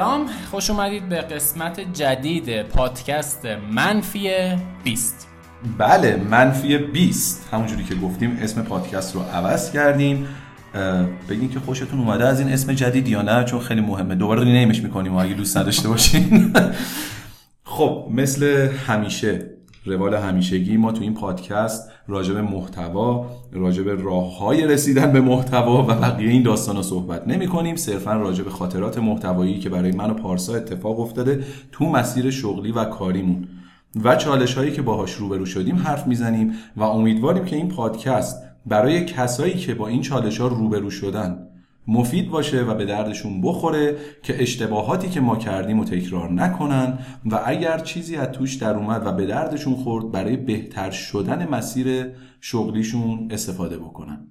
سلام خوش اومدید به قسمت جدید پادکست منفی 20 بله منفی 20 همونجوری که گفتیم اسم پادکست رو عوض کردیم بگین که خوشتون اومده از این اسم جدید یا نه چون خیلی مهمه. دوباره نمیش می‌کنیم اگه دوست نداشته باشین. خب مثل همیشه روال همیشگی ما تو این پادکست راجب محتوا راجب راه های رسیدن به محتوا و بقیه این داستان رو صحبت نمی کنیم صرفا راجب خاطرات محتوایی که برای من و پارسا اتفاق افتاده تو مسیر شغلی و کاریمون. و چالش هایی که باهاش روبرو شدیم حرف می‌زنیم و امیدواریم که این پادکست برای کسایی که با این چالش ها روبرو شدن مفید باشه و به دردشون بخوره که اشتباهاتی که ما کردیم و تکرار نکنن و اگر چیزی از توش در اومد و به دردشون خورد برای بهتر شدن مسیر شغلیشون استفاده بکنن.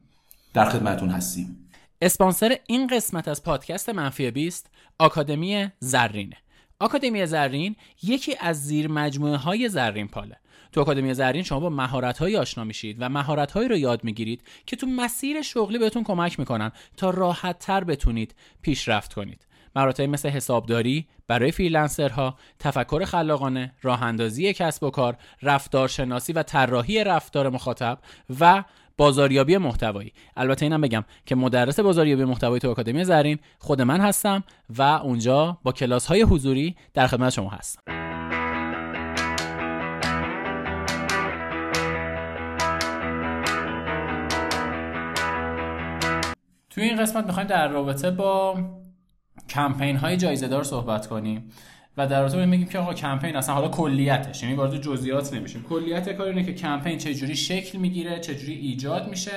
در خدمتون هستیم. اسپانسر این قسمت از پادکست منفی 20 آکادمی زرینه. آکادمی زرین یکی از زیر مجموعه های زرین پاله. تو آکادمی زرین شما با مهارت هایی آشنا میشید و مهارت هایی رو یاد می‌گیرید که تو مسیر شغلی بهتون کمک می‌کنن تا راحت تر بتونید پیشرفت کنید. مهارت مثل حسابداری برای فریلنسرها، تفکر خلاقانه، راه اندازی کسب و کار، رفتارشناسی و طراحی رفتار مخاطب و بازاریابی محتوایی. البته اینم بگم که مدرس بازاریابی محتوایی تو آکادمی زرین خود من هستم و اونجا با کلاس های حضوری در خدمت شما هستم. توی این قسمت می‌خوایم در رابطه با کمپین های جایزه دار صحبت کنیم و در رابطه میگیم که آقا کمپین اصلا حالا کلیتش یعنی وارد جزئیات نمیشیم. کلیت کار اینه که کمپین چجوری شکل می‌گیره چجوری ایجاد میشه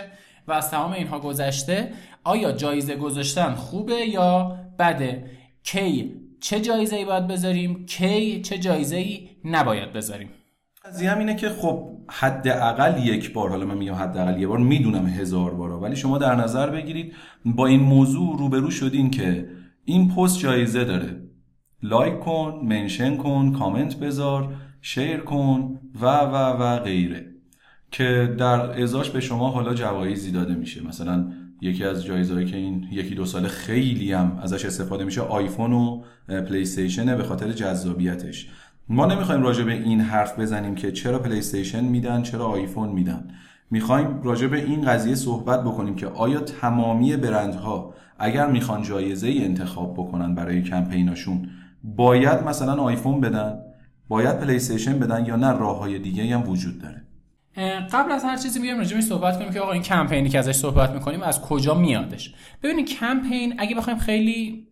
و از تمام اینها گذشته آیا جایزه گذاشتن خوبه یا بده؟ کی چه جایزه ای باید بذاریم؟ کی چه جایزه ای نباید بذاریم؟ قضیه اینه که خب حداقل یک بار حالا من میگم حداقل یک بار می‌دونم هزار بار ولی شما در نظر بگیرید با این موضوع روبرو شدین که این پست جایزه داره. لایک کن منشن کن کامنت بذار شیر کن و و و غیره. که در ازاش به شما حالا جوایزی داده میشه. مثلا یکی از جایزهایی که این یکی دو سال خیلی هم ازش استفاده میشه آیفون و پلی به خاطر جذابیتش. ما نمی‌خوایم راجع به این حرف بزنیم که چرا پلی استیشن میدن چرا آیفون میدن. می‌خوایم راجع به این قضیه صحبت بکنیم که آیا تمامی برندها اگر می‌خوان جایزه ای انتخاب بکنن برای کمپیناشون باید مثلا آیفون بدن باید پلی استیشن بدن یا نه؟ راه های دیگه هم وجود داره. قبل از هر چیزی میگم راجع صحبت کنیم که آقا این کمپینی که ازش صحبت می‌کنیم از کجا میادش؟ ببینید کمپین اگه بخوایم خیلی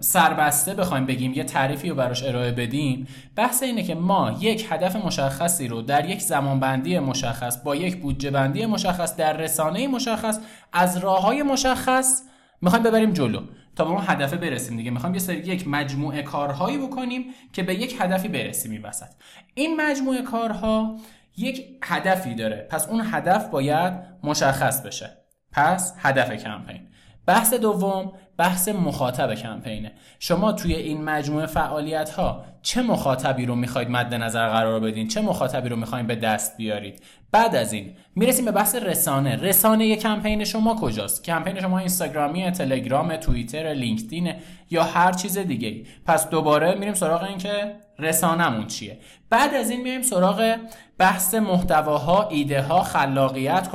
سربسته بخوایم بگیم یه تعریفی رو براش ارائه بدیم. بحث اینه که ما یک هدف مشخصی رو در یک زمانبندی مشخص با یک بودجه بندی مشخص در رسانه مشخص از راه های مشخص می‌خوایم ببریم جلو تا به اون هدف برسیم دیگه. می‌خوایم یه سری یک مجموعه کارهایی بکنیم که به یک هدفی برسیم این وسط. این مجموعه کارها یک هدفی داره. پس اون هدف باید مشخص بشه. پس هدف کمپین. بحث دوم بحث مخاطب کمپینه. شما توی این مجموعه فعالیت ها چه مخاطبی رو می‌خواید مد نظر قرار بدین؟ چه مخاطبی رو می‌خواید به دست بیارید؟ بعد از این می‌رسیم به بحث رسانه. رسانه کمپین شما کجاست؟ کمپین شما اینستاگرامی تلگرام توییتر لینکدین یا هر چیز دیگه پس دوباره میریم سراغ این که رسانمون چیه. بعد از این میایم سراغ بحث محتواها ایده ها خلاقیت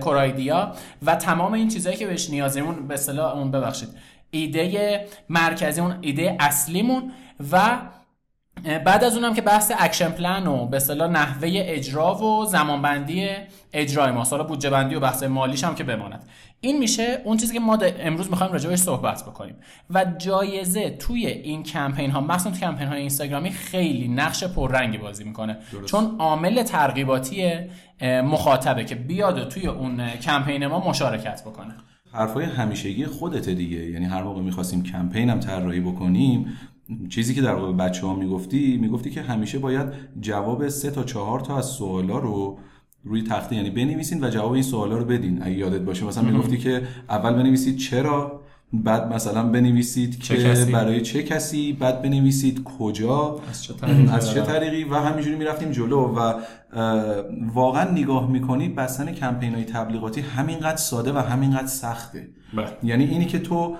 core idea و تمام این چیزهایی که بهش نیازیمون به اصطلاح اون ببخشید ایده مرکزی اون ایده اصلیمون و بعد از اونم که بحث action plan و به اصطلاح نحوه اجرا و زمانبندی اجرای ما حالا بودجه بندی و بحث مالیش هم که بماند. این میشه اون چیزی که ما امروز می‌خوایم راجع بهش صحبت بکنیم. و جایزه توی این کمپین ها مثلا تو کمپین های اینستاگرامی خیلی نقش پررنگی بازی می‌کنه. چون عامل ترغیباتی مخاطبه که بیاد توی اون کمپین ما مشارکت بکنه. حرفای همیشگی خودت دیگه. یعنی هر موقع می‌خواستیم کمپین هم طراحی بکنیم چیزی که در واقع بچه ها می‌گفتی می‌گفتی که همیشه باید جواب سه تا چهار تا از سوالا رو روی تخته یعنی بنویسین و جواب این سوالا رو بدین اگه یادت باشه. مثلا می‌گفتی که اول بنویسید چرا بعد مثلا بنویسید چه که کسی؟ برای چه کسی؟ بعد بنویسید کجا؟ از چه طریقی؟ از چه طریقی؟ و همینجوری می‌رفتیم جلو و واقعا نگاه می‌کنید بستن کمپین های تبلیغاتی همینقدر ساده و همینقدر سخته. بله. یعنی اینی که تو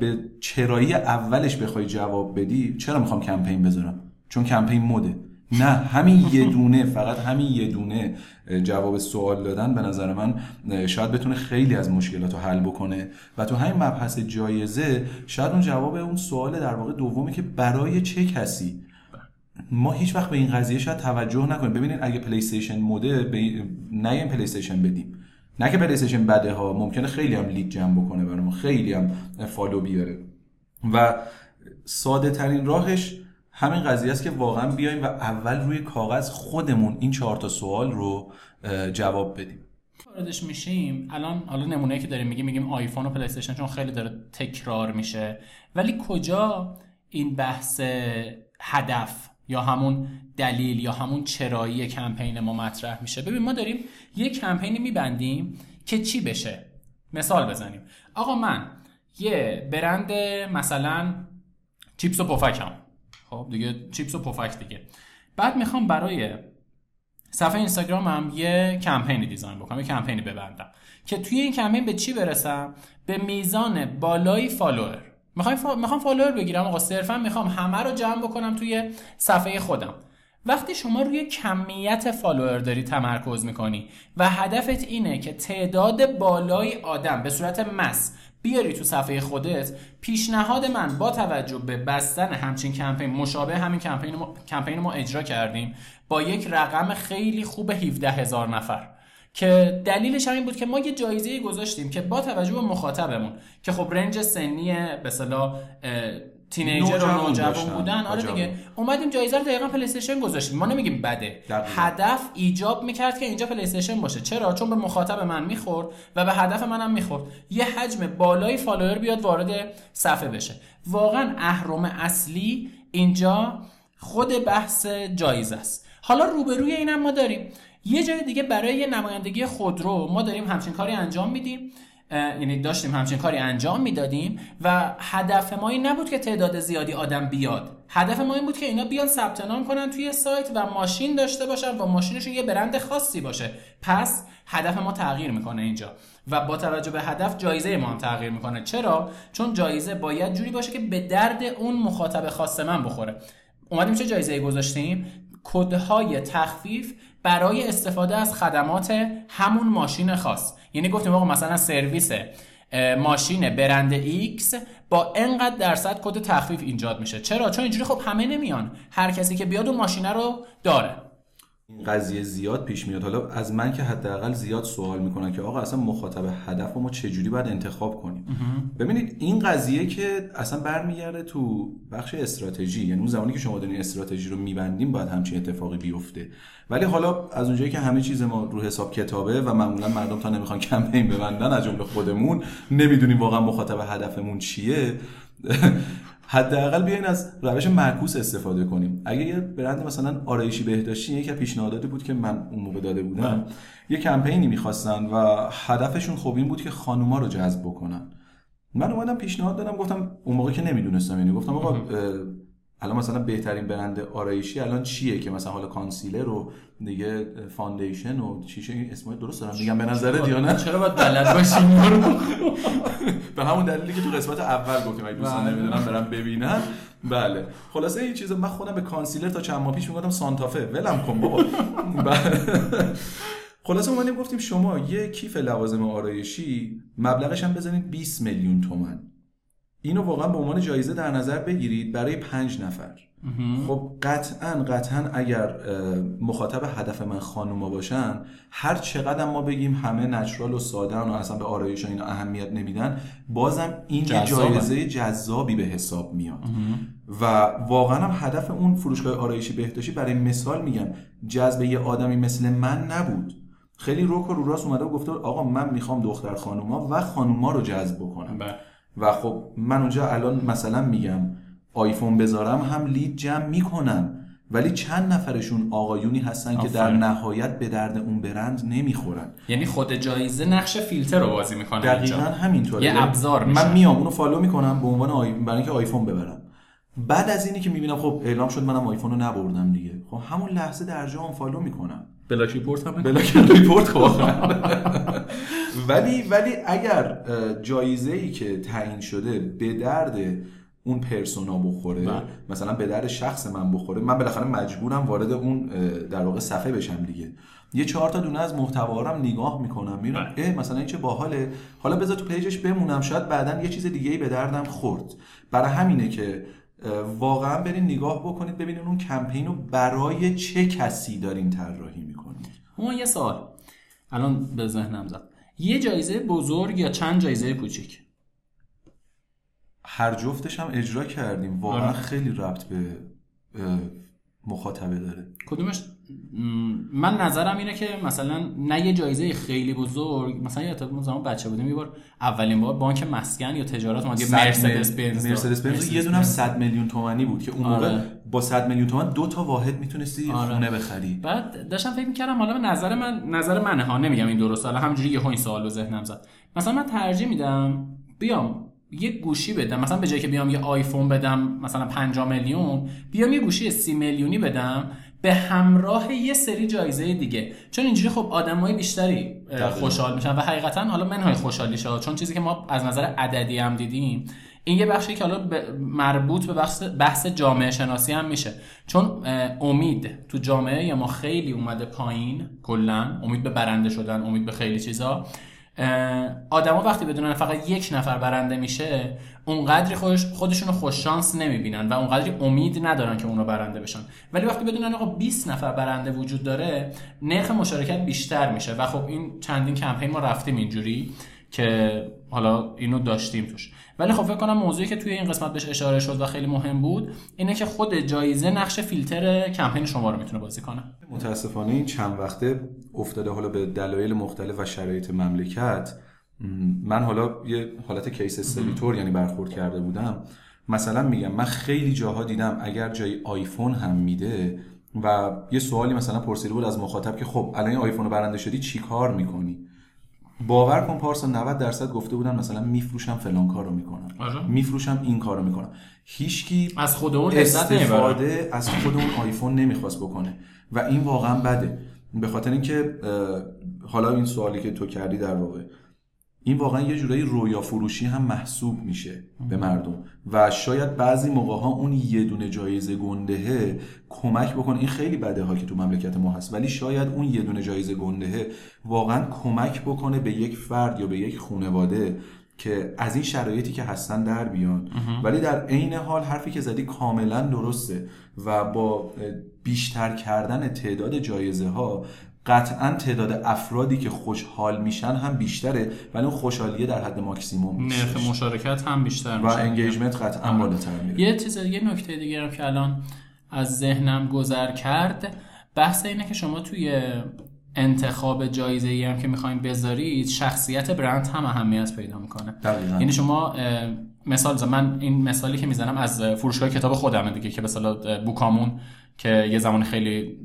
به چرایی اولش بخوای جواب بدی چرا می‌خوام کمپین بذارم؟ چون کمپین مده. نه همین یه دونه فقط همین یه دونه جواب سوال دادن به نظر من شاید بتونه خیلی از مشکلات رو حل بکنه. و تو همین مبحث جایزه شاید اون جواب اون سوال در واقع دومی که برای چه کسی؟ ما هیچ وقت به این قضیه شاید توجه نکنیم. ببینید اگه پلی استیشن مده به نه پلی استیشن بدیم. نه که پلی استیشن بده ها ممکنه خیلی هم lead جمع بکنه برای ما خیلی هم follow بیاره. و ساده ترین راهش همین قضیه است که واقعا بیایم و اول روی کاغذ خودمون این چهار تا سوال رو جواب بدیم. واردش میشیم. الان حالا نمونه که داریم میگیم میگیم آیفون و پلی چون خیلی داره تکرار میشه. ولی کجا این بحث هدف یا همون دلیل یا همون چرایی کمپین ما مطرح میشه؟ ببین ما داریم یه کمپینی میبندیم که چی بشه؟ مثال بزنیم. آقا من یه برند مثلا چیپس و پفکم. خب دیگه چیپس و پفک دیگه. بعد می‌خوام برای صفحه اینستاگرامم یه کمپینی design بکنم یه کمپینی ببندم که توی این کمپین به چی برسم؟ به میزان بالایی follower. می‌خوام. می‌خوام follower بگیرم آقا صرفا می‌خوام همه رو جمع بکنم توی صفحه خودم. وقتی شما روی کمیت follower داری تمرکز می‌کنی و هدفت اینه که تعداد بالای آدم به صورت mass بیاری تو صفحه خودت پیشنهاد من با توجه به بستن همچین کمپین مشابه همین کمپین ما, کمپین ما اجرا کردیم با یک رقم خیلی خوب 17 هزار نفر. که دلیلش همین بود که ما یه جایزه گذاشتیم که با توجه به مخاطبمون که خب range سنی به teenager و نوجوان. بودن. آره. دیگه. اومدیم جایزه رو دقیقا پلی استیشن گذاشتیم. ما نمیگیم بده. دقیقاً. هدف ایجاب می‌کرد که اینجا پلی استیشن باشه. چرا؟ چون به مخاطب من می‌خورد و به هدف منم می‌خورد. یه حجم بالای فالوور بیاد وارد صفحه بشه. واقعا اهرم اصلی اینجا خود بحث جایزه است. حالا روبروی اینم ما داریم. یه جای دیگه برای نمایندگی خودرو ما داریم همچین کاری انجام میدیم. یعنی داشتیم همچین کاری انجام می‌دادیم و هدف ما این نبود که تعداد زیادی آدم بیاد. هدف ما این بود که اینا بیان ثبت نام کنن توی سایت و ماشین داشته باشن و ماشینشون یه برند خاصی باشه. پس هدف ما تغییر می‌کنه اینجا. و با توجه به هدف جایزه ما هم تغییر می‌کنه. چرا؟ چون جایزه باید جوری باشه که به درد اون مخاطب خاص من بخوره. اومدیم چه جایزه گذاشتیم؟ کدهای تخفیف برای استفاده از خدمات همون ماشین خاص. یعنی گفتیم آقا مثلا سرویس ماشین برند X با انقدر درصد کد تخفیف ایجاد میشه. چرا؟ چون اینجوری خب همه نمیان. هر کسی که بیاد اون ماشینه رو داره. این قضیه زیاد پیش میاد. حالا از من که حداقل زیاد سوال می‌کنن که آقا اصلا مخاطب هدف ما چجوری باید انتخاب کنیم؟ ببینید این قضیه که اصلا برمیگرده تو بخش استراتژی یعنی اون زمانی که شما دارین استراتژی رو میبندیم باید همچین اتفاقی بیفته. ولی حالا از اونجایی که همه چیز ما رو حساب کتابه و معمولا مردم تا نمی‌خوان کمپین ببندن از جمله خودمون نمی‌دونیم واقعا مخاطب هدفمون چیه. حداقل بیاین از روش معکوس استفاده کنیم. اگه یه برند مثلا آرایشی بهداشتی یکی پیشنهاداتی بود که من اون موقع داده بودم. یه کمپینی می‌خواستن و هدفشون خب این بود که خانوما رو جذب بکنن. من اومدم پیشنهاد دادم گفتم اون موقع که نمی‌دونستم یعنی گفتم آقا الان مثلا بهترین برند آرایشی الان چیه که مثلا حالا concealer و دیگه foundation و چیشه اسمای درست دارم؟ میگم به نظرت یا نه؟ چرا باید بلد باشیم به همون دلیلی که تو قسمت اول گفتیم اگه دوستان بله. نمی‌دونم برم ببینن. بله. خلاصه این چیزا من خودم به کانسیلر تا چند ماه پیش می‌گفتم سانتافه ولم کن بابا. بله. خلاصه اومدیم گفتیم شما یه کیف لوازم آرایشی مبلغش هم بزنید 20 میلیون تومن. اینو واقعا به عنوان جایزه در نظر بگیرید برای پنج نفر. خب قطعا قطعا اگر مخاطب هدف من خانوما باشن هر چقدر ما بگیم همه نچرال و ساده و اصلا به آرایش اینا اهمیت نمیدن بازم این. جایزه جذابی به حساب میاد. و واقعا هم هدف اون فروشگاه آرایشی بهداشتی برای مثال میگم جذب یه آدمی مثل من نبود. خیلی روک و رو راست اومده و گفته آقا من می‌خوام دختر خانوما و خانوما رو جذب بکنم. بله. و خب من اونجا الان مثلا میگم آیفون بذارم هم لید جمع می‌کنم ولی چند نفرشون آقایونی هستن که در نهایت به درد اون برند نمی‌خورن. یعنی خود جایزه نقش فیلتر رو بازی می‌کنه دقیقا همینطوره. یه ابزار میشه. من میام اونو follow می‌کنم به عنوان آی... برای اینکه آیفون ببرم. بعد از اینی که می‌بینم خب اعلام شد منم آیفون رو نبردم دیگه. خب همون لحظه در جا unfollow می‌کنم. block report هم block report ولی ولی اگر جایزه ای که تعیین شده به درد اون پرسونا بخوره بله. مثلا به درد شخص من بخوره من بالاخره مجبورم وارد اون در واقع صفحه بشم دیگه. یه چهار تا دونه از محتوارم نگاه می‌کنم می‌بینم بله. اه مثلا این چه باحاله. حالا بذار تو پیجش بمونم شاید بعدا یه چیز دیگه ای به دردم خورد. برای همینه که واقعا برین نگاه بکنید ببینید اون کمپین رو برای چه کسی دارین طراحی می‌کنید. اون یه سوال. الان به ذهنم زد. یه جایزه بزرگ یا چند جایزه کوچیک؟ هر جفتش هم اجرا کردیم. واقعا آره. خیلی ربط به مخاطبه داره. کدومش؟ من نظرم اینه که مثلا نه یه جایزه خیلی بزرگ مثلا یادت زمان بچه بودیم یه بار اولین بار بانک مسکن یا تجارت اومد یه مرسدس بنز مرسدس بنز یه دونه 100 میلیون تومانی بود که اون موقع آره. با 100 میلیون تومان دو تا واحد می‌تونستی آره. خونه بخری. بعد داشتم فکر می‌کردم حالا به نظر من نظر منه ها نمیگم این درست حالا همینجوری یهو این سوال به ذهنم زد. مثلا من ترجیح میدم بیام یه گوشی بدم. مثلا به جایی که بیام یه آیفون بدم مثلا 5 میلیون بیام یه گوشی 30 میلیونی بدم. به همراه یه سری جایزه دیگه. چون اینجوری خب آدمای بیشتری خوشحال میشن و حقیقتا حالا منهای خوشحالی شد چون چیزی که ما از نظر عددی هم دیدیم این یه بخشی که حالا مربوط به بحث, بحث جامعه شناسی هم میشه. چون امید تو جامعه ما خیلی اومده پایین کلا. امید به برنده شدن امید به خیلی چیزا. آدما وقتی بدونن فقط یک نفر برنده میشه اونقدری خودش خودشون رو خوش شانس نمی‌بینن و اونقدری امید ندارن که اونو برنده بشن. ولی وقتی بدونن آقا 20 نفر برنده وجود داره نرخ مشارکت بیشتر میشه. و خب این چندین کمپین ما رفتیم اینجوری که حالا اینو داشتیم توش. ولی خب فکر کنم موضوعی که توی این قسمت بهش اشاره شد و خیلی مهم بود اینه که خود جایزه نقش فیلتر کمپین شما رو می‌تونه بازی کنه. متاسفانه این چند وقته افتاده حالا به دلایل مختلف و شرایط مملکت. من حالا یه حالت کیس استریتور یعنی برخورد کرده بودم. مثلا میگم من خیلی جاها دیدم اگر جای آیفون هم میده و یه سوالی مثلا پرسیده بود از مخاطب که خب الان آیفون رو برنده شدی چی کار می‌کنی؟ باور کن پارسا 90 درصد گفته بودن مثلا میفروشم فلان کارو می‌کنم. آره. میفروشم این کارو می‌کنم. هیچکی از خود اون استفاده از خود اون آیفون نمی‌خواست بکنه. و این واقعا بده. به خاطر اینکه حالا این سوالی که تو کردی در واقع این واقعا یه جورایی رویا فروشی هم محسوب میشه به مردم. و شاید بعضی موقع ها اون یه دونه جایزه گندهه کمک بکنه. این خیلی بده ها که تو مملکت ما هست. ولی شاید اون یه دونه جایزه گندهه واقعا کمک بکنه به یک فرد یا به یک خانواده که از این شرایطی که هستن در بیان. ولی در عین حال حرفی که زدی کاملا درسته. و با بیشتر کردن تعداد جایزه ها قطعا تعداد افرادی که خوشحال میشن هم بیشتره ولی اون خوشحالیه در حد ماکسیموم نرخ مشارکت هم بیشتر و انگیجمنت قطعا بالاتر میره. یه چیز یه نکته دیگه هم که الان از ذهنم گذر کرد بحث اینه که شما توی انتخاب جایزه ای هم که می‌خوایم بذارید شخصیت برند هم اهمیت پیدا می‌کنه. یعنی شما مثال من این مثالی که می‌زنم از فروشگاه کتاب خودمه دیگه که مثلا بوکامون که یه زمان خیلی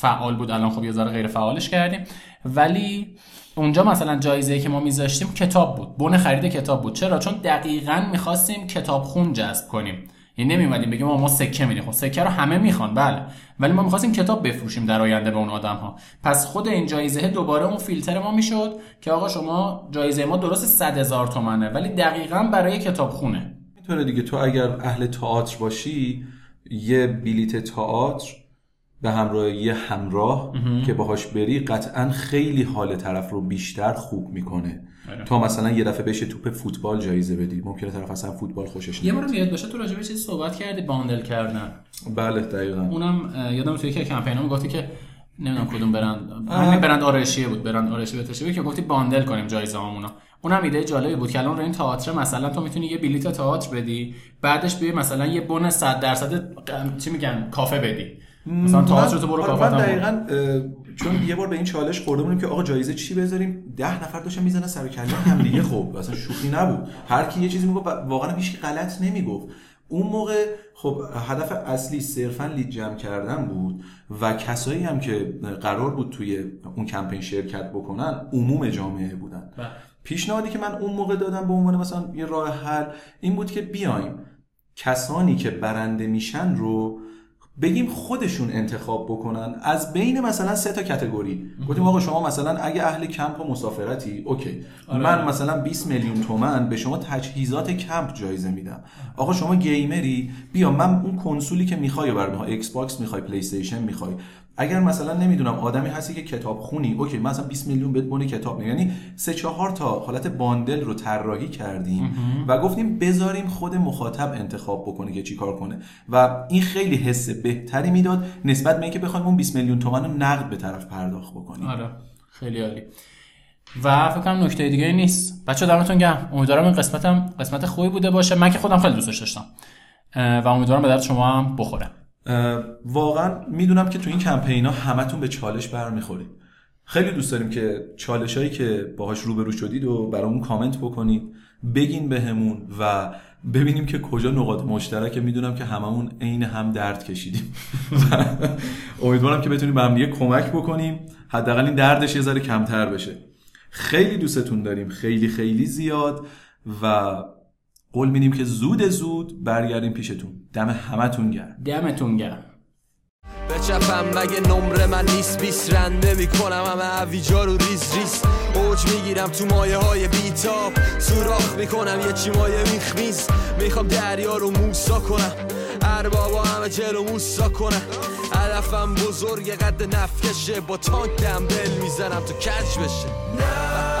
فعال بود. الان خب یه ذره غیر فعالش کردیم. ولی اونجا مثلا جایزه که ما میذاشتیم کتاب بود. بن خرید کتاب بود. چرا؟ چون دقیقا می‌خواستیم کتاب خون جذب کنیم. یعنی نمیومدیم بگیم ما سکه میدیم خب سکه رو همه می‌خوان. بله. ولی ما می‌خواستیم کتاب بفروشیم در آینده به اون آدم ها پس خود این جایزه دوباره اون فیلتر ما می‌شد که آقا شما جایزه ما درست 100 هزار تومنه. ولی دقیقا برای کتاب خونه. دیگه تو اگر اهل تئاتر باشی یه بلیت تئاتر به همراه یه همراه که باهاش بری قطعا خیلی حال طرف رو بیشتر خوب می‌کنه. آره. تا مثلا یه دفعه بشه توپ فوتبال جایزه بدی ممکنه طرف اصلا فوتبال خوشش یه بار میاد باشه تو راجع به چیزی صحبت کردی باندل کردن. بله دقیقا. اونم یادم توی که کمپینم گفتی که نمی‌دونم کدوم برند همین برند آرایشیه بود برند آرایشی به که گفتی باندل کنیم جایزه همونا اونم ایده جالبی بود که الان رو این تئاتر مثلا تو می‌تونی یه بلیت تئاتر بدی بعدش بیای مثلا یه بون 100 درصد چی میگن کافه بدی. مثلا تئاتر تو برو کافه من دقیقاً چون یه بار به این چالش خورده بودیم که آقا جایزه چی بذاریم؟ ده نفر داشتن می‌زنن سر کله هم دیگه خب اصلا شوخی نبود. هر کی یه چیزی می‌گفت واقعا هیچ غلط نمی‌گفت. اون موقع خب هدف اصلی صرفا لید جمع کردن بود و کسایی هم که قرار بود توی اون کمپین شرکت بکنن عموم جامعه بودن. بله. پیشنهادی که من اون موقع دادم به عنوان مثلا یه راه حل این بود که بیایم کسانی که برنده میشن رو بگیم خودشون انتخاب بکنن از بین مثلا سه تا category. گفتیم آقا شما مثلا اگه اهل کمپ و مسافرتی OK. آره. من مثلا 20 میلیون تومن به شما تجهیزات کمپ جایزه میدم. آقا شما gamer ی بیا من اون کنسولی که می‌خوای برای ایکس باکس می‌خوای پلی استیشن می‌خوای. اگر مثلا نمی‌دونم آدمی هستی که کتاب خونی اوکی مثلا 20 میلیون بهت بونه کتاب میگه. یعنی سه چهار تا حالت باندل رو طراحی کردیم و گفتیم بذاریم خود مخاطب انتخاب بکنه که چیکار کنه. و این خیلی حس بهتری می‌داد نسبت به اینکه بخوایم اون 20 میلیون تومن رو نقد به طرف پرداخت بکنیم. آره خیلی عالی. و فکر کنم نکته دیگه نیست. بچه دمتون گرم. امیدوارم این قسمتم قسمت خوبی بوده باشه. من که خودم خیلی دوستش داشتم. و امیدوارم به درد شما هم بخوره. واقعا می‌دونم که تو این کمپین ها همتون به چالش برمیخورید. خیلی دوست داریم که چالش هایی که باهاش روبرو شدید و برامون کامنت بکنید بگین بهمون و ببینیم که کجا نقاط مشترک می‌دونم که هممون عین هم درد کشیدیم. امیدوارم که بتونیم به هم کمک بکنیم. حداقل این دردش یه ذره کمتر بشه. خیلی دوستتون داریم. خیلی خیلی زیاد و قول میدیم که زود زود برگردیم پیشتون. دم همتون گرم. دمتون گرم. بچپم مگه نمره من نیست؟ بیس رند نمی کنم همه اویجا رو ریز ریز. اوج می‌گیرم تو مایه های بیتاب. سوراخ می‌کنم یه چی مایه میخمیز می‌خوام دریا رو موسا کنم. اربابا همه جلو موسا کنم هدفم بزرگ قد نفکشه. با تانک دمبل می‌زنم تو کج بشه.